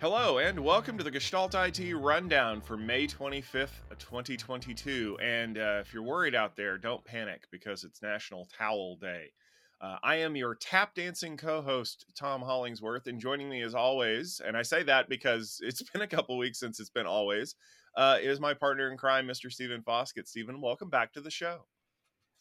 Hello, and welcome to the Gestalt IT Rundown for May 25th, 2022. And uh, if you're worried out there, don't panic because it's National Towel Day. Uh, I am your tap dancing co host, Tom Hollingsworth, and joining me as always, and I say that because it's been a couple weeks since it's been always, uh, is my partner in crime, Mr. Stephen Foskett. Stephen, welcome back to the show.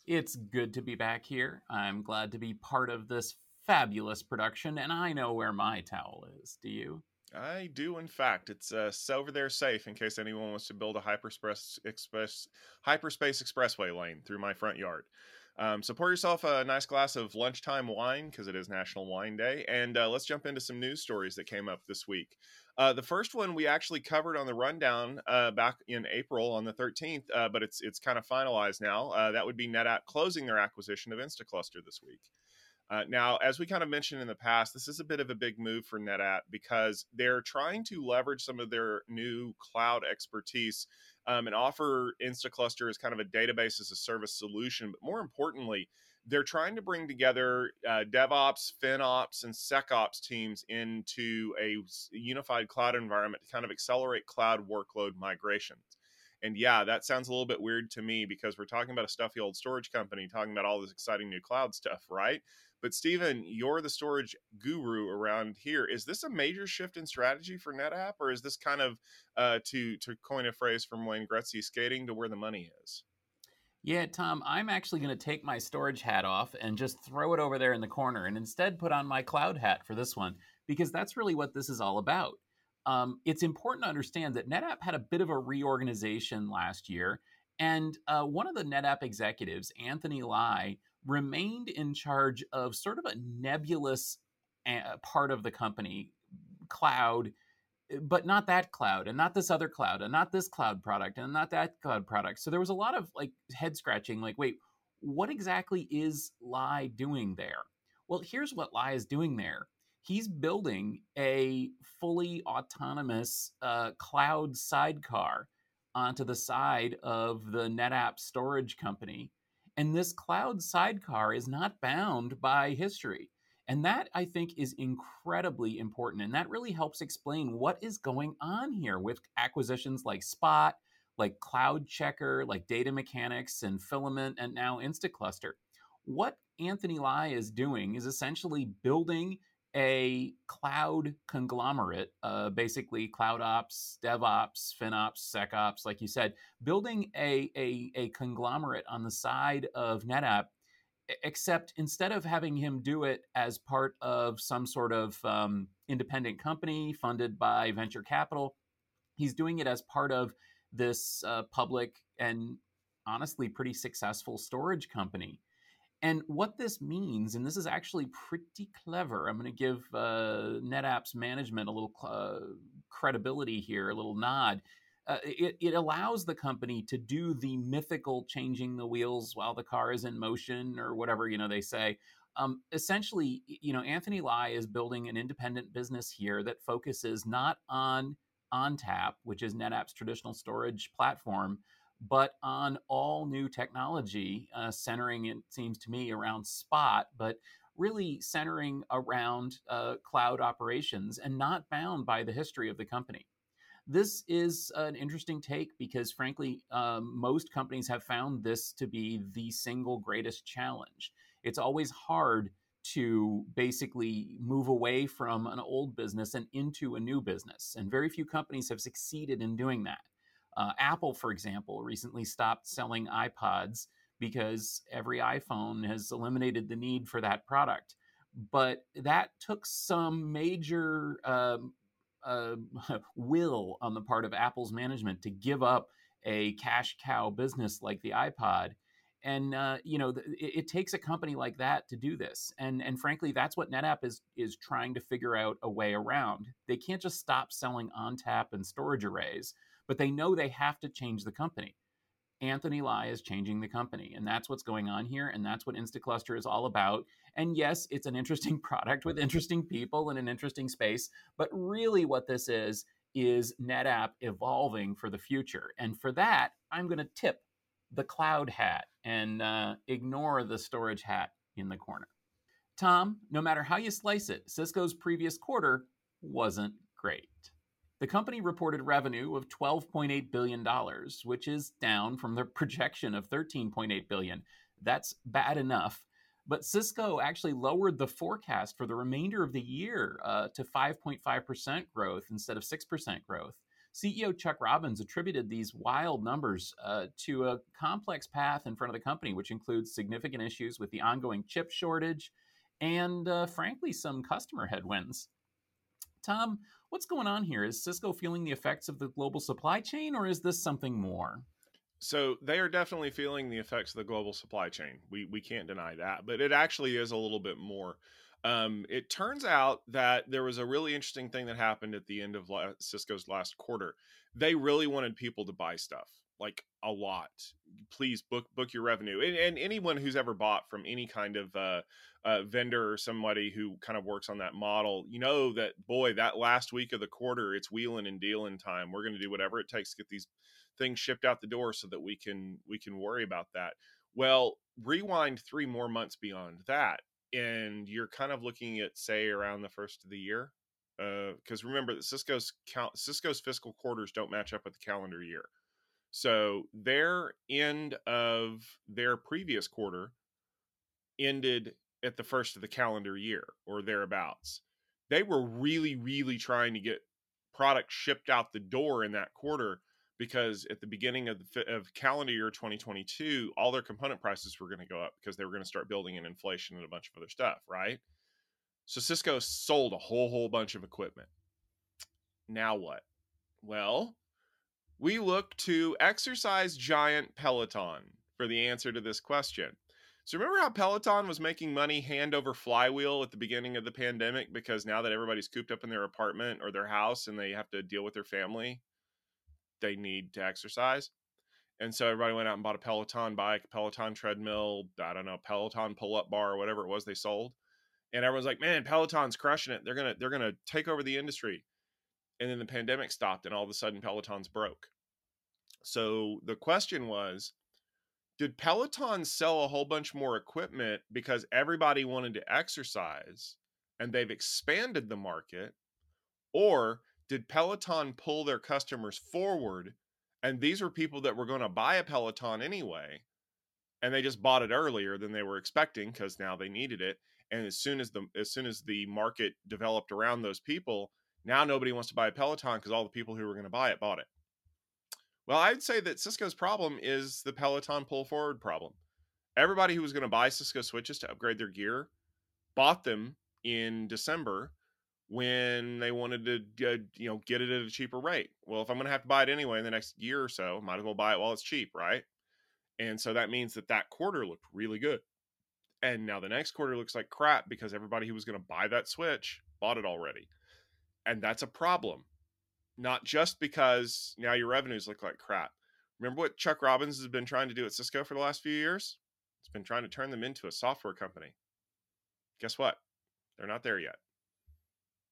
It's good to be back here. I'm glad to be part of this fabulous production, and I know where my towel is. Do you? I do, in fact. It's uh, over there safe in case anyone wants to build a hyperspace, express, hyperspace expressway lane through my front yard. Um, so pour yourself a nice glass of lunchtime wine because it is National Wine Day, and uh, let's jump into some news stories that came up this week. Uh, the first one we actually covered on the rundown uh, back in April on the 13th, uh, but it's it's kind of finalized now. Uh, that would be NetApp closing their acquisition of Instaclustr this week. Uh, now, as we kind of mentioned in the past, this is a bit of a big move for NetApp because they're trying to leverage some of their new cloud expertise um, and offer Instaclustr as kind of a database as a service solution. But more importantly, they're trying to bring together uh, DevOps, FinOps, and SecOps teams into a unified cloud environment to kind of accelerate cloud workload migrations. And yeah, that sounds a little bit weird to me because we're talking about a stuffy old storage company talking about all this exciting new cloud stuff, right? But Stephen, you're the storage guru around here. Is this a major shift in strategy for NetApp, or is this kind of uh, to to coin a phrase from Wayne Gretzky, skating to where the money is? Yeah, Tom, I'm actually going to take my storage hat off and just throw it over there in the corner, and instead put on my cloud hat for this one because that's really what this is all about. Um, it's important to understand that NetApp had a bit of a reorganization last year, and uh, one of the NetApp executives, Anthony Lye, remained in charge of sort of a nebulous uh, part of the company, cloud, eh, but not that cloud, and not this other cloud, and not this cloud product, and not that cloud product. So there was a lot of like head scratching, like, wait, what exactly is Lye doing there? Well, here's what Lye is doing there. He's building a fully autonomous uh, cloud sidecar onto the side of the NetApp storage company and this cloud sidecar is not bound by history. And that I think is incredibly important. And that really helps explain what is going on here with acquisitions like Spot, like CloudCheckr, like Data Mechanics and Fylamynt, and now Instaclustr. What Anthony Lye is doing is essentially building a cloud conglomerate, uh, basically cloud ops, DevOps, FinOps, SecOps, like you said, building a, a, a conglomerate on the side of NetApp, except instead of having him do it as part of some sort of um, independent company funded by venture capital, he's doing it as part of this uh, public and honestly pretty successful storage company. And what this means, and this is actually pretty clever, I'm going to give uh, NetApp's management a little uh, credibility here, a little nod. Uh, it, it allows the company to do the mythical changing the wheels while the car is in motion or whatever you know they say um, essentially you know anthony lye is building an independent business here that focuses not on ontap which is netapp's traditional storage platform but on all new technology, uh, centering, it seems to me, around Spot, but really centering around uh, cloud operations and not bound by the history of the company. This is an interesting take because, frankly, um, most companies have found this to be the single greatest challenge. It's always hard to basically move away from an old business and into a new business. And very few companies have succeeded in doing that. Uh, Apple, for example, recently stopped selling iPods because every iPhone has eliminated the need for that product. But that took some major um, uh, will on the part of Apple's management to give up a cash cow business like the iPod. And uh, you know, it, it, takes a company like that to do this. And and frankly, that's what NetApp is is trying to figure out a way around. They can't just stop selling ONTAP and storage arrays but they know they have to change the company. Anthony Lye is changing the company, and that's what's going on here, and that's what Instaclustr is all about. And yes, it's an interesting product with interesting people in an interesting space, but really what this is is NetApp evolving for the future. And for that, I'm going to tip the cloud hat and uh, ignore the storage hat in the corner. Tom, no matter how you slice it, Cisco's previous quarter wasn't great. The company reported revenue of $12.8 billion, which is down from their projection of 13.8 billion. That's bad enough. But Cisco actually lowered the forecast for the remainder of the year uh, to 5.5% growth instead of 6% growth. CEO Chuck Robbins attributed these wild numbers uh, to a complex path in front of the company, which includes significant issues with the ongoing chip shortage and, uh, frankly, some customer headwinds. Tom, what's going on here? Is Cisco feeling the effects of the global supply chain, or is this something more? So they are definitely feeling the effects of the global supply chain. We we can't deny that, but it actually is a little bit more. Um, it turns out that there was a really interesting thing that happened at the end of la- Cisco's last quarter. They really wanted people to buy stuff, like a lot. Please book book your revenue, and, and anyone who's ever bought from any kind of uh, uh, vendor or somebody who kind of works on that model, you know that boy, that last week of the quarter, it's wheeling and dealing time. We're going to do whatever it takes to get these things shipped out the door so that we can we can worry about that. Well, rewind three more months beyond that and you're kind of looking at say around the first of the year uh because uh, remember that cisco's cal- cisco's fiscal quarters don't match up with the calendar year. So their end of their previous quarter ended at the first of the calendar year or thereabouts. They were really really trying to get product shipped out the door in that quarter because at the beginning of the of calendar year 2022 all their component prices were going to go up because they were going to start building in inflation and a bunch of other stuff right? So cisco sold a whole whole bunch of equipment. Now what? Well we look to exercise giant peloton for the answer to this question. So remember how peloton was making money hand over flywheel at the beginning of the pandemic because now that everybody's cooped up in their apartment or their house and they have to deal with their family they need to exercise. And so everybody went out and bought a Peloton bike, Peloton treadmill, I don't know, Peloton pull-up bar, or whatever it was they sold. And everyone's like, "Man, Peloton's crushing it. They're gonna they're gonna take over the industry." And then the pandemic stopped, and all of a sudden, Peloton's broke. So the question was, did Peloton sell a whole bunch more equipment because everybody wanted to exercise, and they've expanded the market, or did Peloton pull their customers forward? And these were people that were going to buy a Peloton anyway, and they just bought it earlier than they were expecting because now they needed it. And as soon as the as soon as the market developed around those people, now nobody wants to buy a Peloton because all the people who were going to buy it bought it. Well, I'd say that Cisco's problem is the Peloton pull forward problem. Everybody who was going to buy Cisco switches to upgrade their gear bought them in December when they wanted to get, uh, you know get it at a cheaper rate. Well, if I'm going to have to buy it anyway in the next year or so, might as well buy it while it's cheap, right? And so that means that that quarter looked really good. And now the next quarter looks like crap because everybody who was going to buy that Switch bought it already. And that's a problem. Not just because now your revenues look like crap. Remember what Chuck Robbins has been trying to do at Cisco for the last few years? It's been trying to turn them into a software company. Guess what? They're not there yet.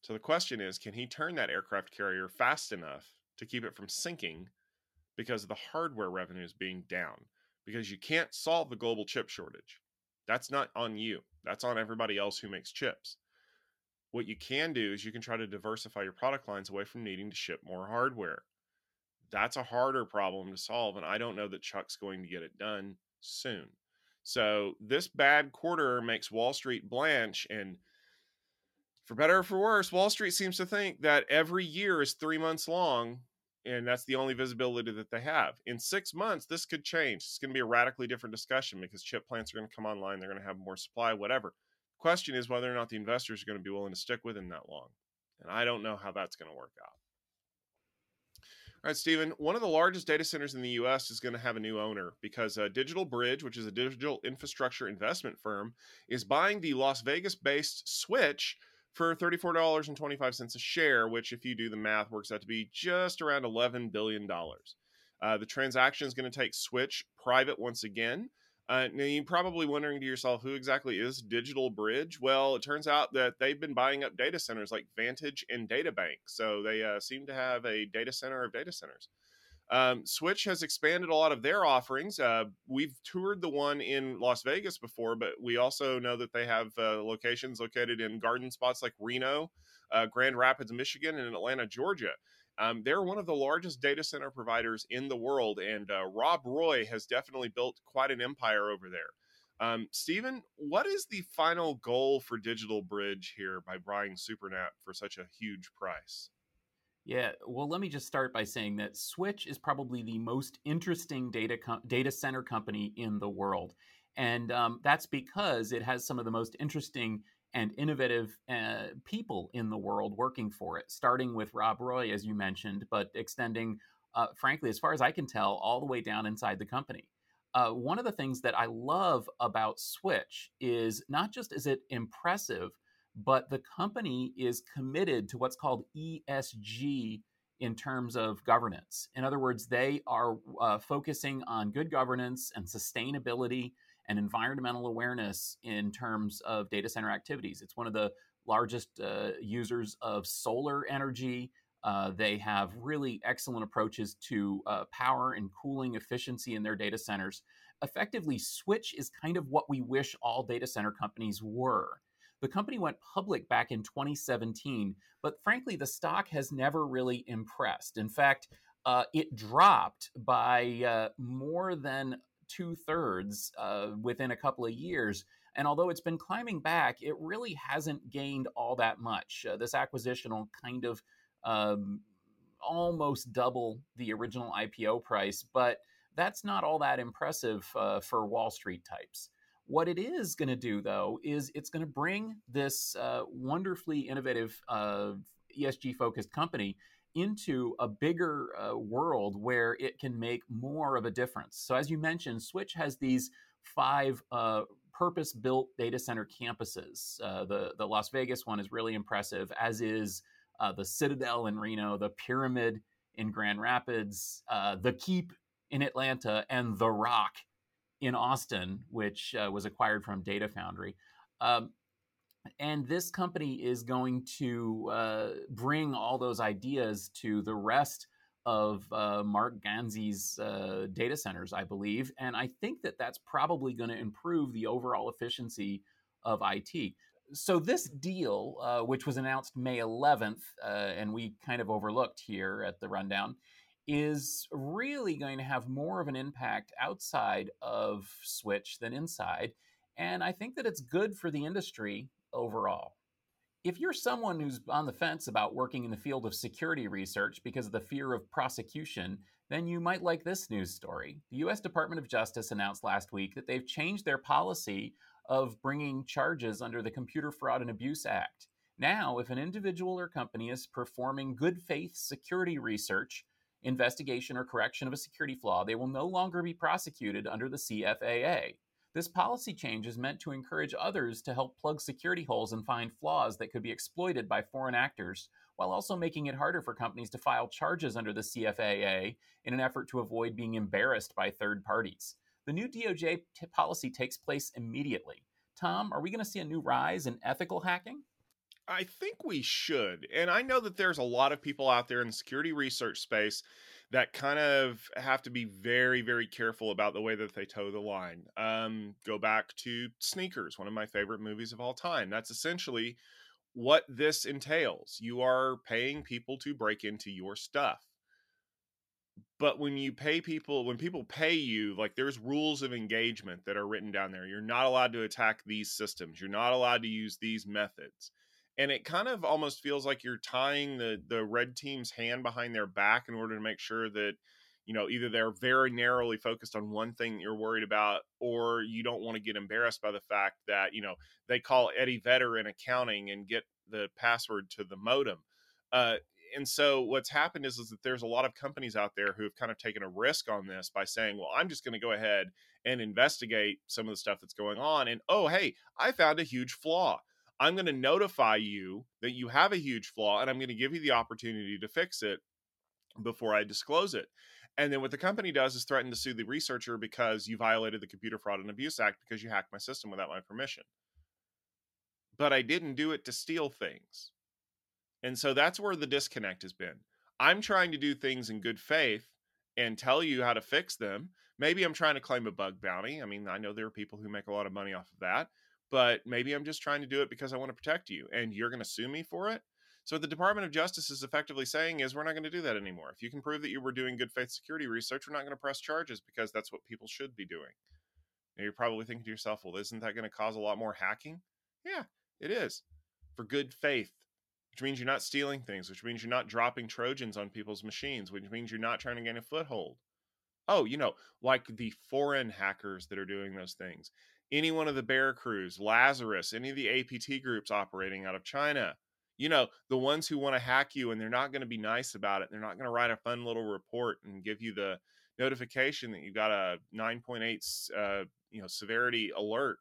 So the question is can he turn that aircraft carrier fast enough to keep it from sinking because of the hardware revenues being down? Because you can't solve the global chip shortage. That's not on you, that's on everybody else who makes chips. What you can do is you can try to diversify your product lines away from needing to ship more hardware. That's a harder problem to solve, and I don't know that Chuck's going to get it done soon. So this bad quarter makes Wall Street blanch and for better or for worse, Wall Street seems to think that every year is three months long, and that's the only visibility that they have. In six months, this could change. It's going to be a radically different discussion because chip plants are going to come online, they're going to have more supply, whatever. Question is whether or not the investors are going to be willing to stick with them that long. And I don't know how that's going to work out. All right, Stephen, one of the largest data centers in the US is going to have a new owner because uh, Digital Bridge, which is a digital infrastructure investment firm, is buying the Las Vegas based Switch for $34.25 a share, which, if you do the math, works out to be just around $11 billion. Uh, the transaction is going to take Switch private once again. Uh, now, you're probably wondering to yourself, who exactly is Digital Bridge? Well, it turns out that they've been buying up data centers like Vantage and DataBank. So they uh, seem to have a data center of data centers. Um, Switch has expanded a lot of their offerings. Uh, we've toured the one in Las Vegas before, but we also know that they have uh, locations located in garden spots like Reno, uh, Grand Rapids, Michigan, and Atlanta, Georgia. Um, they're one of the largest data center providers in the world, and uh, Rob Roy has definitely built quite an empire over there. Um, Stephen, what is the final goal for Digital Bridge here by buying SuperNAP for such a huge price? Yeah, well, let me just start by saying that Switch is probably the most interesting data com- data center company in the world, and um, that's because it has some of the most interesting and innovative uh, people in the world working for it. Starting with Rob Roy, as you mentioned, but extending, uh, frankly, as far as I can tell, all the way down inside the company. Uh, one of the things that I love about Switch is not just is it impressive but the company is committed to what's called ESG in terms of governance. In other words, they are uh, focusing on good governance and sustainability and environmental awareness in terms of data center activities. It's one of the largest uh, users of solar energy. Uh, they have really excellent approaches to uh, power and cooling efficiency in their data centers. Effectively, Switch is kind of what we wish all data center companies were. The company went public back in 2017, but frankly, the stock has never really impressed. In fact, uh, it dropped by uh, more than two thirds uh, within a couple of years. And although it's been climbing back, it really hasn't gained all that much. Uh, this acquisition will kind of um, almost double the original IPO price, but that's not all that impressive uh, for Wall Street types. What it is going to do, though, is it's going to bring this uh, wonderfully innovative uh, ESG focused company into a bigger uh, world where it can make more of a difference. So, as you mentioned, Switch has these five uh, purpose built data center campuses. Uh, the, the Las Vegas one is really impressive, as is uh, the Citadel in Reno, the Pyramid in Grand Rapids, the Keep in Atlanta, and the Rock in Austin, which uh, was acquired from Data Foundry. Um, and this company is going to uh, bring all those ideas to the rest of uh, Marc Ganzi's uh, data centers, I believe. And I think that that's probably going to improve the overall efficiency of IT. So, this deal, uh, which was announced May 11th, uh, and we kind of overlooked here at the rundown, is really going to have more of an impact outside of Switch than inside. And I think that it's good for the industry overall. If you're someone who's on the fence about working in the field of security research because of the fear of prosecution, then you might like this news story. The US Department of Justice announced last week that they've changed their policy of bringing charges under the Computer Fraud and Abuse Act. Now, if an individual or company is performing good faith security research, investigation, or correction of a security flaw, they will no longer be prosecuted under the CFAA. This policy change is meant to encourage others to help plug security holes and find flaws that could be exploited by foreign actors, while also making it harder for companies to file charges under the CFAA in an effort to avoid being embarrassed by third parties. The new DOJ t- policy takes place immediately. Tom, are we going to see a new rise in ethical hacking? I think we should. And I know that there's a lot of people out there in the security research space that kind of have to be very, very careful about the way that they toe the line. Um, go back to Sneakers, one of my favorite movies of all time. That's essentially what this entails. You are paying people to break into your stuff. But when you pay people, when people pay you, like there's rules of engagement that are written down there. You're not allowed to attack these systems. You're not allowed to use these methods and it kind of almost feels like you're tying the the red team's hand behind their back in order to make sure that you know either they're very narrowly focused on one thing that you're worried about or you don't want to get embarrassed by the fact that you know they call eddie vedder in accounting and get the password to the modem. Uh, and so what's happened is, is that there's a lot of companies out there who have kind of taken a risk on this by saying well i'm just going to go ahead and investigate some of the stuff that's going on and oh hey i found a huge flaw I'm going to notify you that you have a huge flaw and I'm going to give you the opportunity to fix it before I disclose it. And then what the company does is threaten to sue the researcher because you violated the Computer Fraud and Abuse Act because you hacked my system without my permission. But I didn't do it to steal things. And so that's where the disconnect has been. I'm trying to do things in good faith and tell you how to fix them. Maybe I'm trying to claim a bug bounty. I mean, I know there are people who make a lot of money off of that, but maybe I'm just trying to do it because I want to protect you and you're going to sue me for it. So the Department of Justice is effectively saying is we're not going to do that anymore. If you can prove that you were doing good faith security research, we're not going to press charges because that's what people should be doing. Now you're probably thinking to yourself, well, isn't that going to cause a lot more hacking? Yeah, it is. For good faith, which means you're not stealing things, which means you're not dropping Trojans on people's machines, which means you're not trying to gain a foothold. Oh, you know, like the foreign hackers that are doing those things. Any one of the Bear crews, Lazarus, any of the APT groups operating out of China, you know, the ones who want to hack you and they're not going to be nice about it. They're not going to write a fun little report and give you the notification that you've got a 9.8 uh, you know severity alert.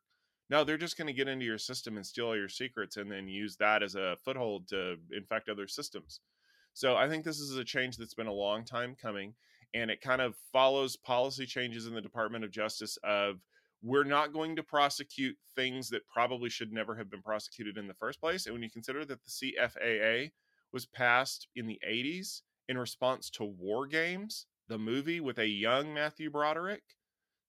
No, they're just going to get into your system and steal all your secrets and then use that as a foothold to infect other systems. So I think this is a change that's been a long time coming and it kind of follows policy changes in the Department of Justice of we're not going to prosecute things that probably should never have been prosecuted in the first place. And when you consider that the CFAA was passed in the 80s in response to War Games, the movie with a young Matthew Broderick,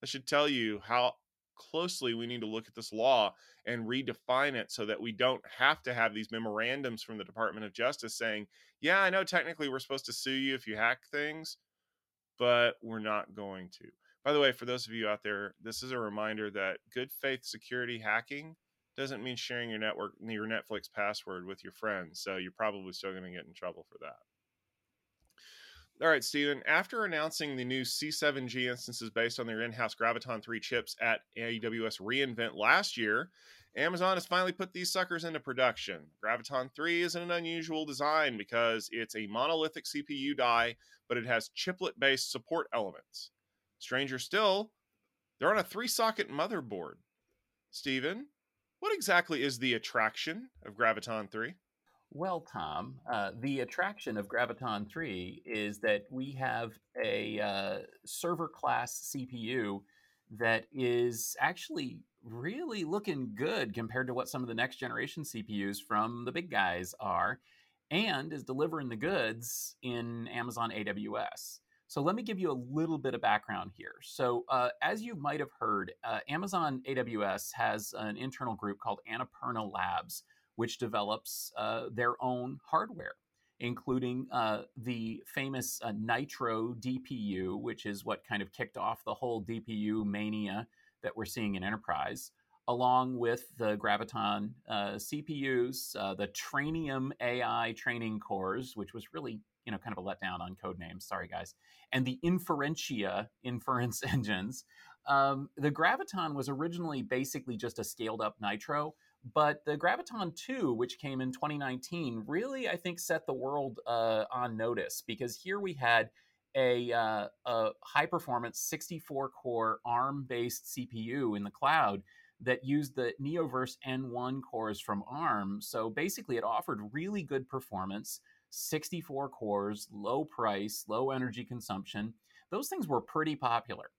that should tell you how closely we need to look at this law and redefine it so that we don't have to have these memorandums from the Department of Justice saying, yeah, I know technically we're supposed to sue you if you hack things, but we're not going to. By the way, for those of you out there, this is a reminder that good faith security hacking doesn't mean sharing your network your Netflix password with your friends. So you're probably still going to get in trouble for that. All right, Stephen. After announcing the new C7G instances based on their in-house Graviton 3 chips at AWS reInvent last year, Amazon has finally put these suckers into production. Graviton 3 isn't an unusual design because it's a monolithic CPU die, but it has chiplet-based support elements. Stranger still, they're on a three socket motherboard. Stephen, what exactly is the attraction of Graviton 3? Well, Tom, uh, the attraction of Graviton 3 is that we have a uh, server class CPU that is actually really looking good compared to what some of the next generation CPUs from the big guys are, and is delivering the goods in Amazon AWS. So let me give you a little bit of background here. So uh, as you might have heard, uh, Amazon AWS has an internal group called Annapurna Labs, which develops uh, their own hardware, including uh, the famous uh, Nitro DPU, which is what kind of kicked off the whole DPU mania that we're seeing in enterprise. Along with the Graviton uh, CPUs, the Trainium AI training cores, which was really you know kind of a letdown on code names. Sorry, guys. And the Inferentia inference engines. Um, the Graviton was originally basically just a scaled up Nitro, but the Graviton 2, which came in 2019, really I think set the world uh, on notice because here we had a, uh, a high performance 64 core ARM based CPU in the cloud that used the Neoverse N1 cores from ARM. So basically, it offered really good performance 64 cores, low price, low energy consumption. Those things were pretty popular.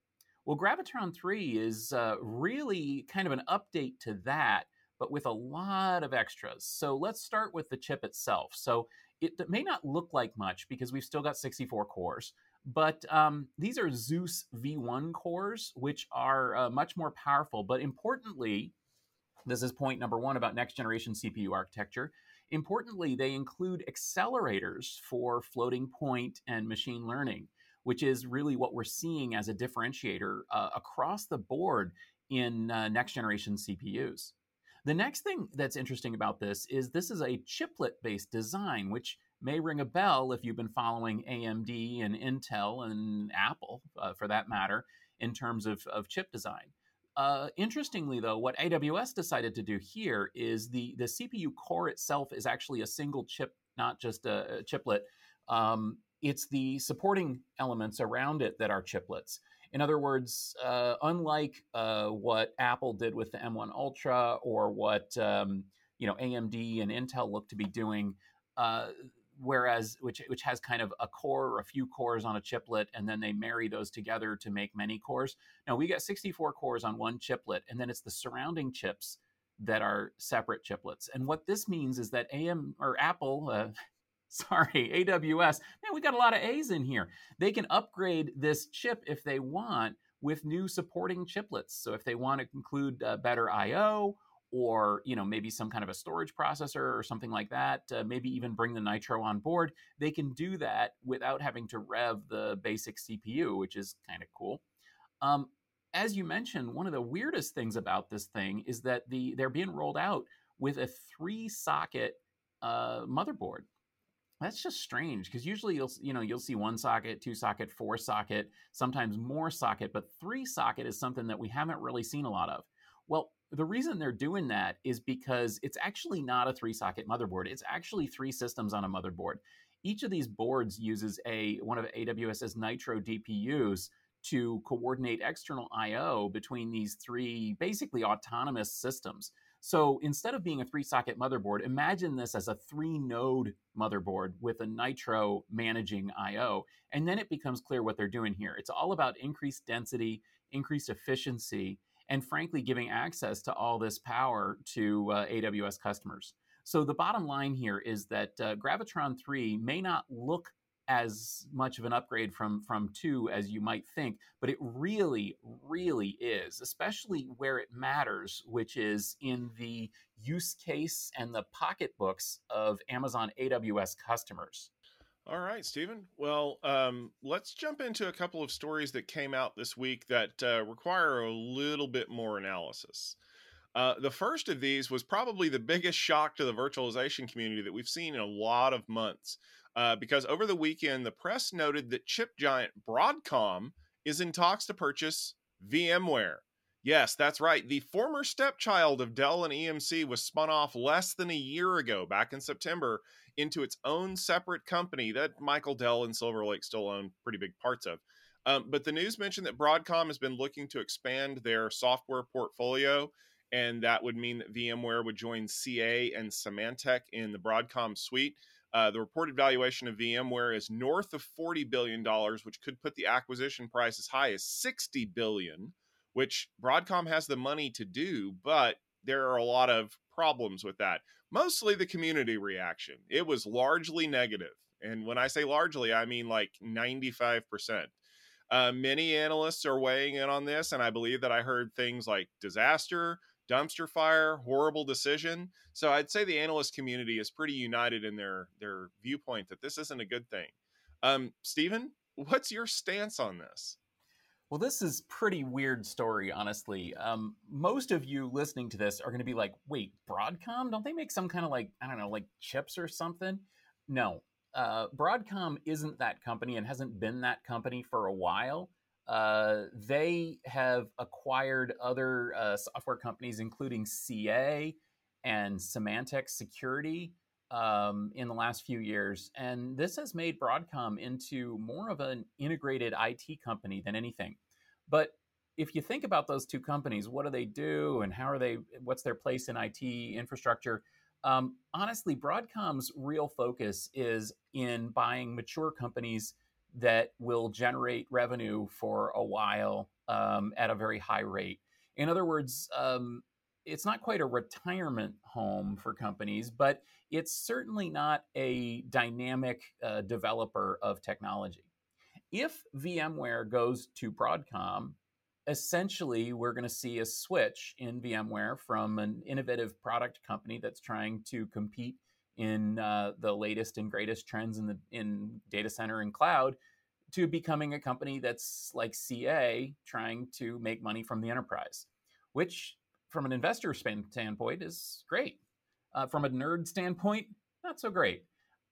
Well, Graviton 3 is uh, really kind of an update to that, but with a lot of extras. So let's start with the chip itself. So it may not look like much because we've still got 64 cores, but um, these are Zeus V1 cores, which are uh, much more powerful. But importantly, this is point number one about next generation CPU architecture. Importantly, they include accelerators for floating point and machine learning, which is really what we're seeing as a differentiator uh, across the board in uh, next generation CPUs. The next thing that's interesting about this is this is a chiplet based design, which may ring a bell if you've been following AMD and Intel and Apple, uh, for that matter, in terms of, of chip design. Uh, interestingly, though, what AWS decided to do here is the, the CPU core itself is actually a single chip, not just a, a chiplet. Um, it's the supporting elements around it that are chiplets. In other words, uh, unlike uh, what Apple did with the M1 Ultra or what um, you know AMD and Intel look to be doing, uh, whereas which which has kind of a core or a few cores on a chiplet and then they marry those together to make many cores. Now we got 64 cores on one chiplet and then it's the surrounding chips that are separate chiplets. And what this means is that am or apple uh, sorry, AWS, man, we got a lot of A's in here. They can upgrade this chip if they want with new supporting chiplets. So if they want to include uh, better I/O or you know maybe some kind of a storage processor or something like that, uh, maybe even bring the Nitro on board, they can do that without having to rev the basic CPU, which is kind of cool. Um, as you mentioned, one of the weirdest things about this thing is that the they're being rolled out with a three socket uh, motherboard that's just strange because usually you'll you know you'll see one socket two socket four socket sometimes more socket but three socket is something that we haven't really seen a lot of. Well the reason they're doing that is because it's actually not a three socket motherboard it's actually three systems on a motherboard. Each of these boards uses a one of aws's nitro dpus to coordinate external io between these three basically autonomous systems so instead of being a three socket motherboard, imagine this as a three node motherboard with a Nitro managing I/O, and then it becomes clear what they're doing here. It's all about increased density, increased efficiency, and frankly, giving access to all this power to uh, AWS customers. So the bottom line here is that uh, Graviton 3 may not look as much of an upgrade from from 2 as you might think but it really really is especially where it matters which is in the use case and the pocketbooks of Amazon AWS customers all right, Stephen. Well, um, let's jump into a couple of stories that came out this week that uh, require a little bit more analysis. Uh, the first of these was probably the biggest shock to the virtualization community that we've seen in a lot of months uh, because over the weekend, the press noted that chip giant Broadcom is in talks to purchase VMware. Yes, that's right. The former stepchild of Dell and EMC was spun off less than a year ago, back in September, into its own separate company that Michael Dell and Silver Lake still own pretty big parts of. Um, but the news mentioned that Broadcom has been looking to expand their software portfolio, and that would mean that VMware would join CA and Symantec in the Broadcom suite. Uh, the reported valuation of VMware is north of forty billion dollars, which could put the acquisition price as high as sixty billion, which Broadcom has the money to do, but there are a lot of problems with that. Mostly the community reaction. It was largely negative, and when I say largely, I mean like ninety-five percent. Uh, many analysts are weighing in on this, and I believe that I heard things like disaster, dumpster fire, horrible decision. So I'd say the analyst community is pretty united in their their viewpoint that this isn't a good thing. Um, Stephen, what's your stance on this? Well, this is pretty weird story, honestly. Um, most of you listening to this are going to be like, "Wait, Broadcom? Don't they make some kind of like I don't know, like chips or something?" No, uh, Broadcom isn't that company and hasn't been that company for a while. Uh, they have acquired other uh, software companies, including CA and Symantec Security, um, in the last few years. And this has made Broadcom into more of an integrated IT company than anything. But if you think about those two companies, what do they do and how are they, what's their place in IT infrastructure? Um, honestly, Broadcom's real focus is in buying mature companies that will generate revenue for a while um, at a very high rate. In other words, um, it's not quite a retirement home for companies, but it's certainly not a dynamic uh, developer of technology. If VMware goes to Broadcom, essentially we're going to see a switch in VMware from an innovative product company that's trying to compete in uh, the latest and greatest trends in the in data center and cloud to becoming a company that's like CA trying to make money from the enterprise, which from an investor standpoint is great. Uh, from a nerd standpoint, not so great.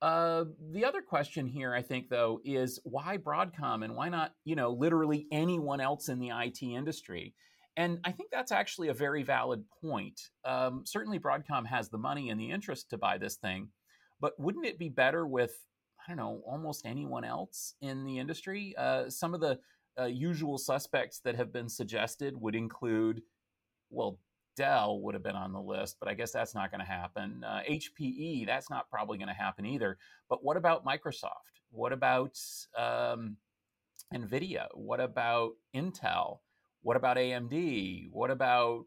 Uh, the other question here, I think, though, is why Broadcom and why not, you know, literally anyone else in the IT industry? And I think that's actually a very valid point. Um, certainly, Broadcom has the money and the interest to buy this thing, but wouldn't it be better with, I don't know, almost anyone else in the industry? Uh, some of the uh, usual suspects that have been suggested would include, well, Dell would have been on the list, but I guess that's not going to happen. Uh, HPE, that's not probably going to happen either. But what about Microsoft? What about um, NVIDIA? What about Intel? What about AMD? What about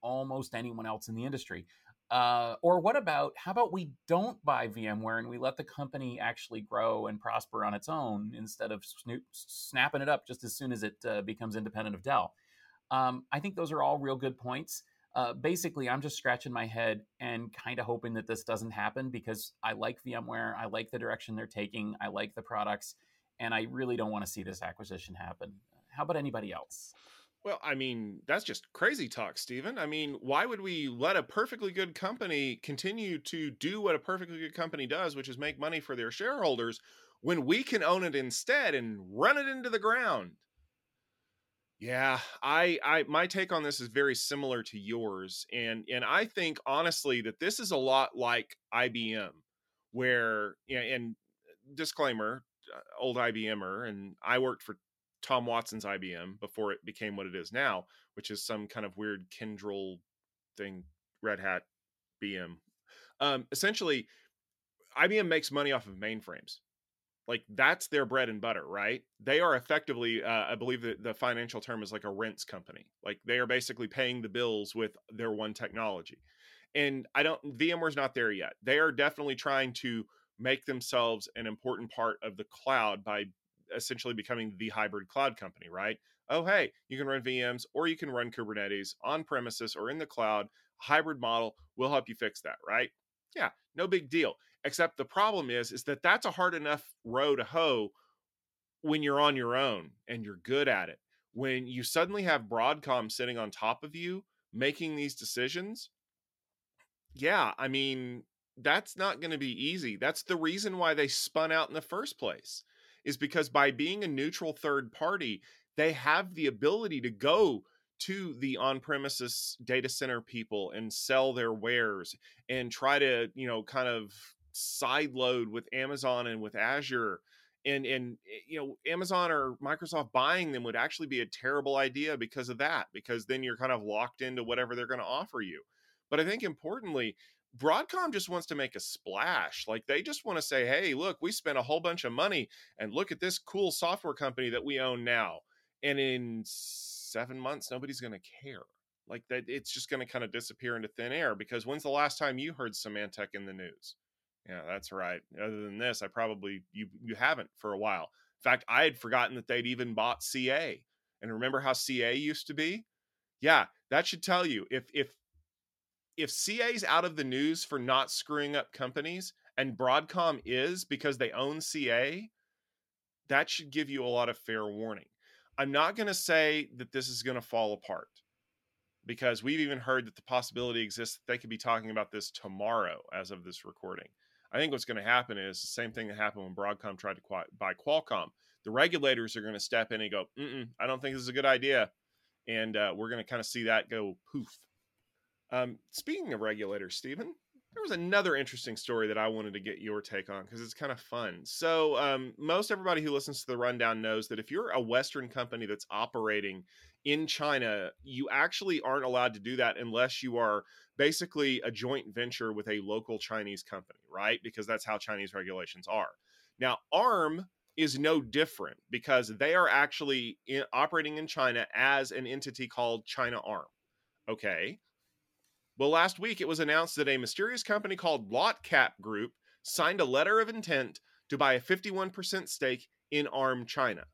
almost anyone else in the industry? Uh, or what about how about we don't buy VMware and we let the company actually grow and prosper on its own instead of snoop, snapping it up just as soon as it uh, becomes independent of Dell? Um, I think those are all real good points. Uh, basically, I'm just scratching my head and kind of hoping that this doesn't happen because I like VMware. I like the direction they're taking. I like the products. And I really don't want to see this acquisition happen. How about anybody else? Well, I mean, that's just crazy talk, Stephen. I mean, why would we let a perfectly good company continue to do what a perfectly good company does, which is make money for their shareholders, when we can own it instead and run it into the ground? Yeah, I I my take on this is very similar to yours and and I think honestly that this is a lot like IBM where and disclaimer uh, old IBMer and I worked for Tom Watson's IBM before it became what it is now, which is some kind of weird Kyndryl thing, Red Hat, BM. Um, essentially, IBM makes money off of mainframes. Like that's their bread and butter, right? They are effectively, uh, I believe that the financial term is like a rents company. Like they are basically paying the bills with their one technology. And I don't, VMware's not there yet. They are definitely trying to make themselves an important part of the cloud by essentially becoming the hybrid cloud company, right? Oh, hey, you can run VMs or you can run Kubernetes on premises or in the cloud. Hybrid model will help you fix that, right? Yeah, no big deal. Except the problem is, is that that's a hard enough row to hoe when you're on your own and you're good at it. When you suddenly have Broadcom sitting on top of you making these decisions, yeah, I mean, that's not going to be easy. That's the reason why they spun out in the first place is because by being a neutral third party, they have the ability to go to the on-premises data center people and sell their wares and try to, you know, kind of sideload with Amazon and with Azure and and eh, you know Amazon or Microsoft buying them would actually be a terrible idea because of that because then you're kind of locked into whatever they're going to offer you. But I think importantly, Broadcom just wants to make a splash. Like they just want to say, hey, look, we spent a whole bunch of money and look at this cool software company that we own now. And in seven months, nobody's going to care. Like that, it's just going to kind of disappear into thin air because when's the last time you heard Symantec in the news? Yeah, that's right. Other than this, I probably you you haven't for a while. In fact, I had forgotten that they'd even bought CA. And remember how CA used to be? Yeah, that should tell you if if if CA's out of the news for not screwing up companies and Broadcom is because they own CA, that should give you a lot of fair warning. I'm not going to say that this is going to fall apart because we've even heard that the possibility exists that they could be talking about this tomorrow as of this recording. I think what's going to happen is the same thing that happened when Broadcom tried to buy Qualcomm. The regulators are going to step in and go, I don't think this is a good idea. And uh, we're going to kind of see that go poof um, speaking of regulators, Stephen, there was another interesting story that I wanted to get your take on because it's kind of fun. So, um, most everybody who listens to the rundown knows that if you're a Western company that's operating in China, you actually aren't allowed to do that unless you are basically a joint venture with a local Chinese company, right? Because that's how Chinese regulations are. Now, ARM is no different because they are actually in, operating in China as an entity called China ARM. Okay. Well, last week it was announced that a mysterious company called LotCap Group signed a letter of intent to buy a 51% stake in ARM China.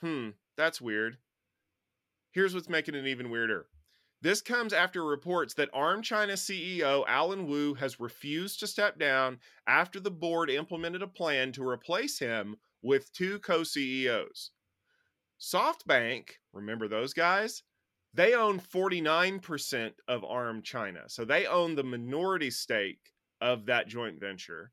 Hmm, that's weird. Here's what's making it even weirder. This comes after reports that ARM China CEO Allen Wu has refused to step down after the board implemented a plan to replace him with two co CEOs. SoftBank, remember those guys? They own 49% of ARM China. So they own the minority stake of that joint venture.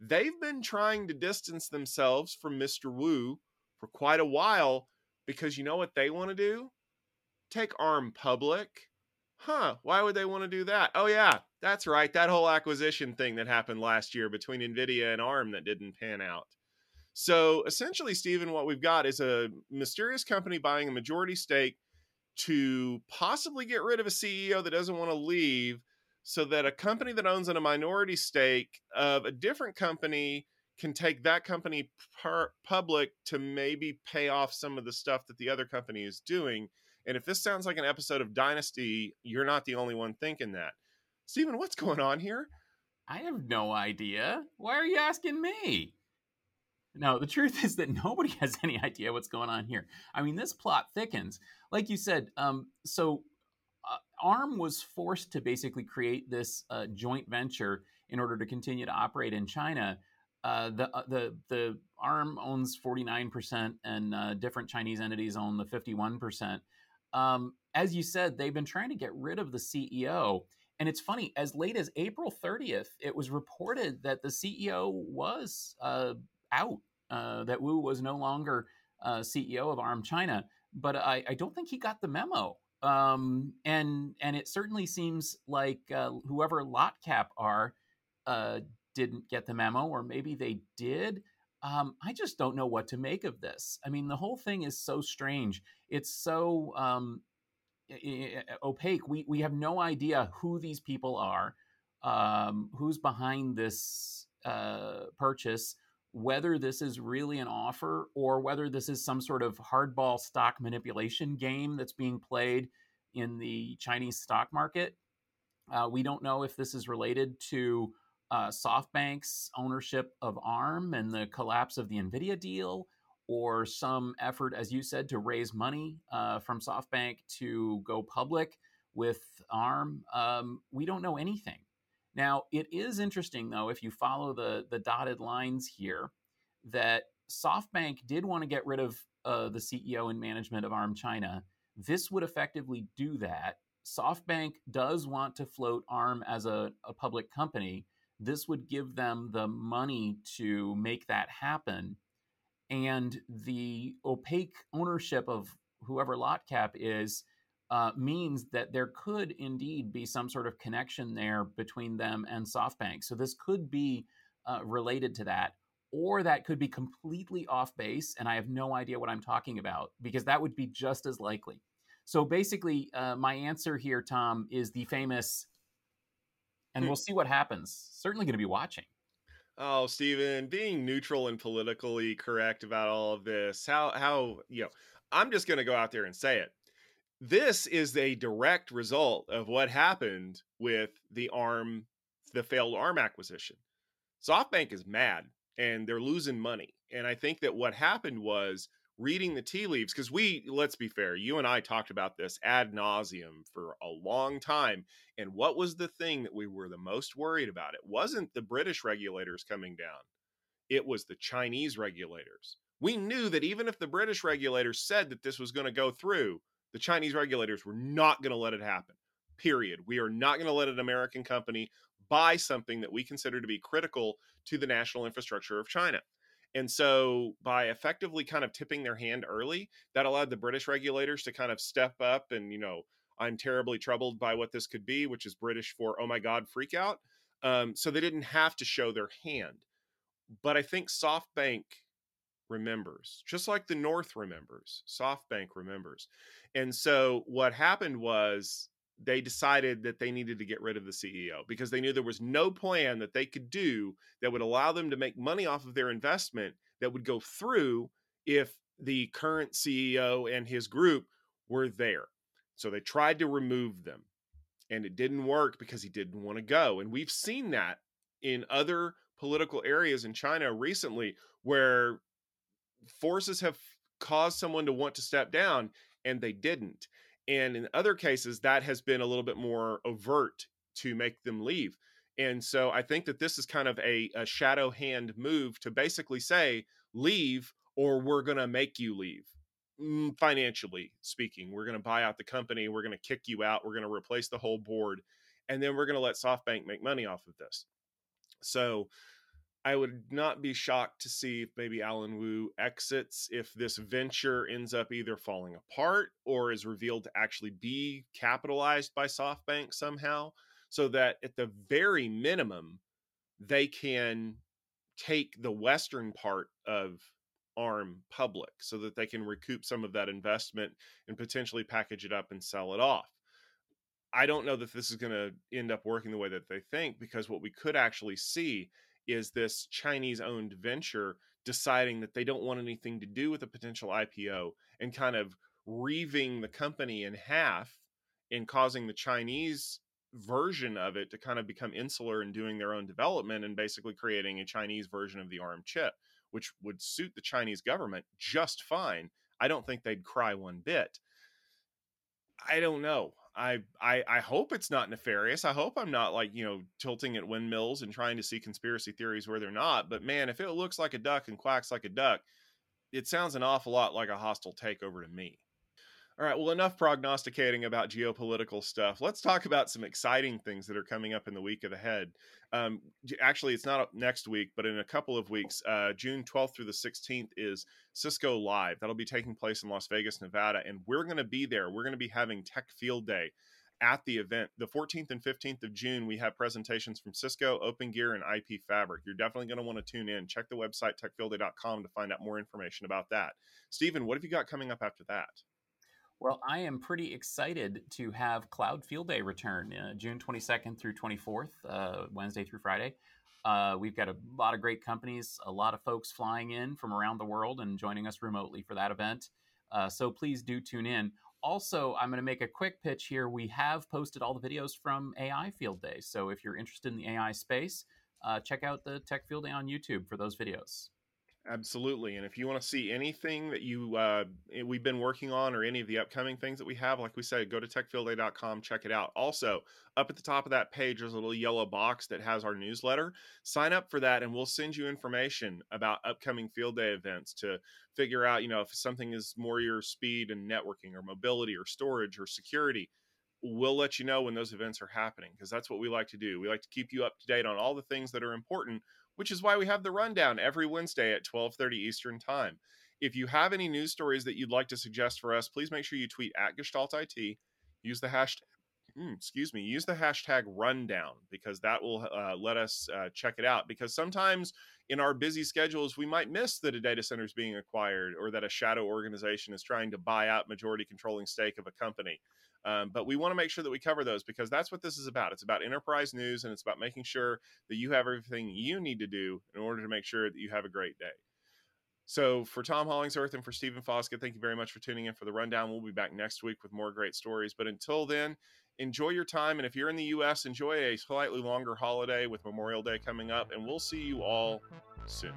They've been trying to distance themselves from Mr. Wu for quite a while because you know what they want to do? Take ARM public. Huh, why would they want to do that? Oh, yeah, that's right. That whole acquisition thing that happened last year between NVIDIA and ARM that didn't pan out. So essentially, Stephen, what we've got is a mysterious company buying a majority stake to possibly get rid of a CEO that doesn't want to leave so that a company that owns in a minority stake of a different company can take that company par- public to maybe pay off some of the stuff that the other company is doing. And if this sounds like an episode of Dynasty, you're not the only one thinking that. Stephen, what's going on here? I have no idea. Why are you asking me? No, the truth is that nobody has any idea what's going on here. I mean, this plot thickens. Like you said, um, so uh, ARM was forced to basically create this uh, joint venture in order to continue to operate in China. Uh, the uh, the the ARM owns 49%, and uh, different Chinese entities own the 51%. Um, as you said, they've been trying to get rid of the CEO. And it's funny, as late as April 30th, it was reported that the CEO was uh, out, uh, that Wu was no longer uh, CEO of ARM China. But I, I, don't think he got the memo. Um, and and it certainly seems like uh, whoever LotCap are uh, didn't get the memo, or maybe they did. Um, I just don't know what to make of this. I mean, the whole thing is so strange. It's so um, opaque. We we have no idea who these people are, um, who's behind this uh, purchase, whether this is really an offer or whether this is some sort of hardball stock manipulation game that's being played in the Chinese stock market. Uh, we don't know if this is related to uh, SoftBank's ownership of ARM and the collapse of the NVIDIA deal, or some effort, as you said, to raise money uh, from SoftBank to go public with ARM. Um, we don't know anything. Now, it is interesting, though, if you follow the, the dotted lines here, that SoftBank did want to get rid of uh, the CEO and management of ARM China. This would effectively do that. SoftBank does want to float ARM as a, a public company. This would give them the money to make that happen. And the opaque ownership of whoever LotCap is uh, means that there could indeed be some sort of connection there between them and SoftBank. So this could be uh, related to that, or that could be completely off base, and I have no idea what I'm talking about because that would be just as likely. So basically, uh, my answer here, Tom, is the famous, and hmm. we'll see what happens. Certainly going to be watching. Oh, Stephen, being neutral and politically correct about all of this. How how you know? I'm just going to go out there and say it this is a direct result of what happened with the arm the failed arm acquisition. Softbank is mad and they're losing money and i think that what happened was reading the tea leaves because we let's be fair you and i talked about this ad nauseum for a long time and what was the thing that we were the most worried about? It wasn't the british regulators coming down. It was the chinese regulators. We knew that even if the british regulators said that this was going to go through the Chinese regulators were not going to let it happen. Period. We are not going to let an American company buy something that we consider to be critical to the national infrastructure of China. And so, by effectively kind of tipping their hand early, that allowed the British regulators to kind of step up and, you know, I'm terribly troubled by what this could be, which is British for, oh my God, freak out. Um, so they didn't have to show their hand. But I think SoftBank remembers, just like the North remembers, SoftBank remembers. And so what happened was they decided that they needed to get rid of the CEO because they knew there was no plan that they could do that would allow them to make money off of their investment that would go through if the current CEO and his group were there. So they tried to remove them and it didn't work because he didn't want to go. And we've seen that in other political areas in China recently where forces have caused someone to want to step down and they didn't. And in other cases, that has been a little bit more overt to make them leave. And so I think that this is kind of a, a shadow hand move to basically say, leave or we're going to make you leave. Mm, financially speaking, we're going to buy out the company, we're going to kick you out, we're going to replace the whole board, and then we're going to let SoftBank make money off of this. So I would not be shocked to see if maybe Allen Wu exits if this venture ends up either falling apart or is revealed to actually be capitalized by SoftBank somehow, so that at the very minimum, they can take the western part of ARM public so that they can recoup some of that investment and potentially package it up and sell it off. I don't know that this is going to end up working the way that they think because what we could actually see is this Chinese owned venture deciding that they don't want anything to do with a potential IPO and kind of reaving the company in half and causing the Chinese version of it to kind of become insular and doing their own development and basically creating a Chinese version of the ARM chip, which would suit the Chinese government just fine. I don't think they'd cry one bit. I don't know. I, I I hope it's not nefarious. I hope I'm not like you know tilting at windmills and trying to see conspiracy theories where they're not. But man, if it looks like a duck and quacks like a duck, it sounds an awful lot like a hostile takeover to me. All right, well, enough prognosticating about geopolitical stuff. Let's talk about some exciting things that are coming up in the week of ahead. Um, actually, it's not next week, but in a couple of weeks, uh, June 12th through the 16th is Cisco Live. That'll be taking place in Las Vegas, Nevada, and we're going to be there. We're going to be having Tech Field Day at the event. The 14th and 15th of June, we have presentations from Cisco, Opengear, and IP Fabric. You're definitely going to want to tune in. Check the website, techfieldday.com, to find out more information about that. Stephen, what have you got coming up after that? Well, I am pretty excited to have Cloud Field Day return uh, June 22nd through 24th, uh, Wednesday through Friday. Uh, we've got a lot of great companies, a lot of folks flying in from around the world and joining us remotely for that event. Uh, so please do tune in. Also, I'm going to make a quick pitch here. We have posted all the videos from AI Field Day. So if you're interested in the AI space, uh, check out the Tech Field Day on YouTube for those videos. Absolutely. And if you want to see anything that you uh, eh, we've been working on or any of the upcoming things that we have, like we said, go to techfieldday.com, check it out. Also, up at the top of that page, there's a little yellow box that has our newsletter. Sign up for that, and we'll send you information about upcoming field day events to figure out, you know, if something is more your speed and networking or mobility or storage or security. We'll let you know when those events are happening because that's what we like to do. We like to keep you up to date on all the things that are important which is why we have the rundown every Wednesday at 12:30 Eastern Time. If you have any news stories that you'd like to suggest for us, please make sure you tweet at Gestalt IT. Use the hashtag, mm, excuse me, use the hashtag rundown because that will uh, let us uh, check it out. Because sometimes in our busy schedules, we might miss that a data center is being acquired or that a shadow organization is trying to buy out majority controlling stake of a company. Um, but we want to make sure that we cover those because that's what this is about. It's about enterprise news and it's about making sure that you have everything you need to do in order to make sure that you have a great day. So, for Tom Hollingsworth and for Stephen Foskett, thank you very much for tuning in for the rundown. We'll be back next week with more great stories. But until then, enjoy your time. And if you're in the U.S., enjoy a slightly longer holiday with Memorial Day coming up. And we'll see you all soon.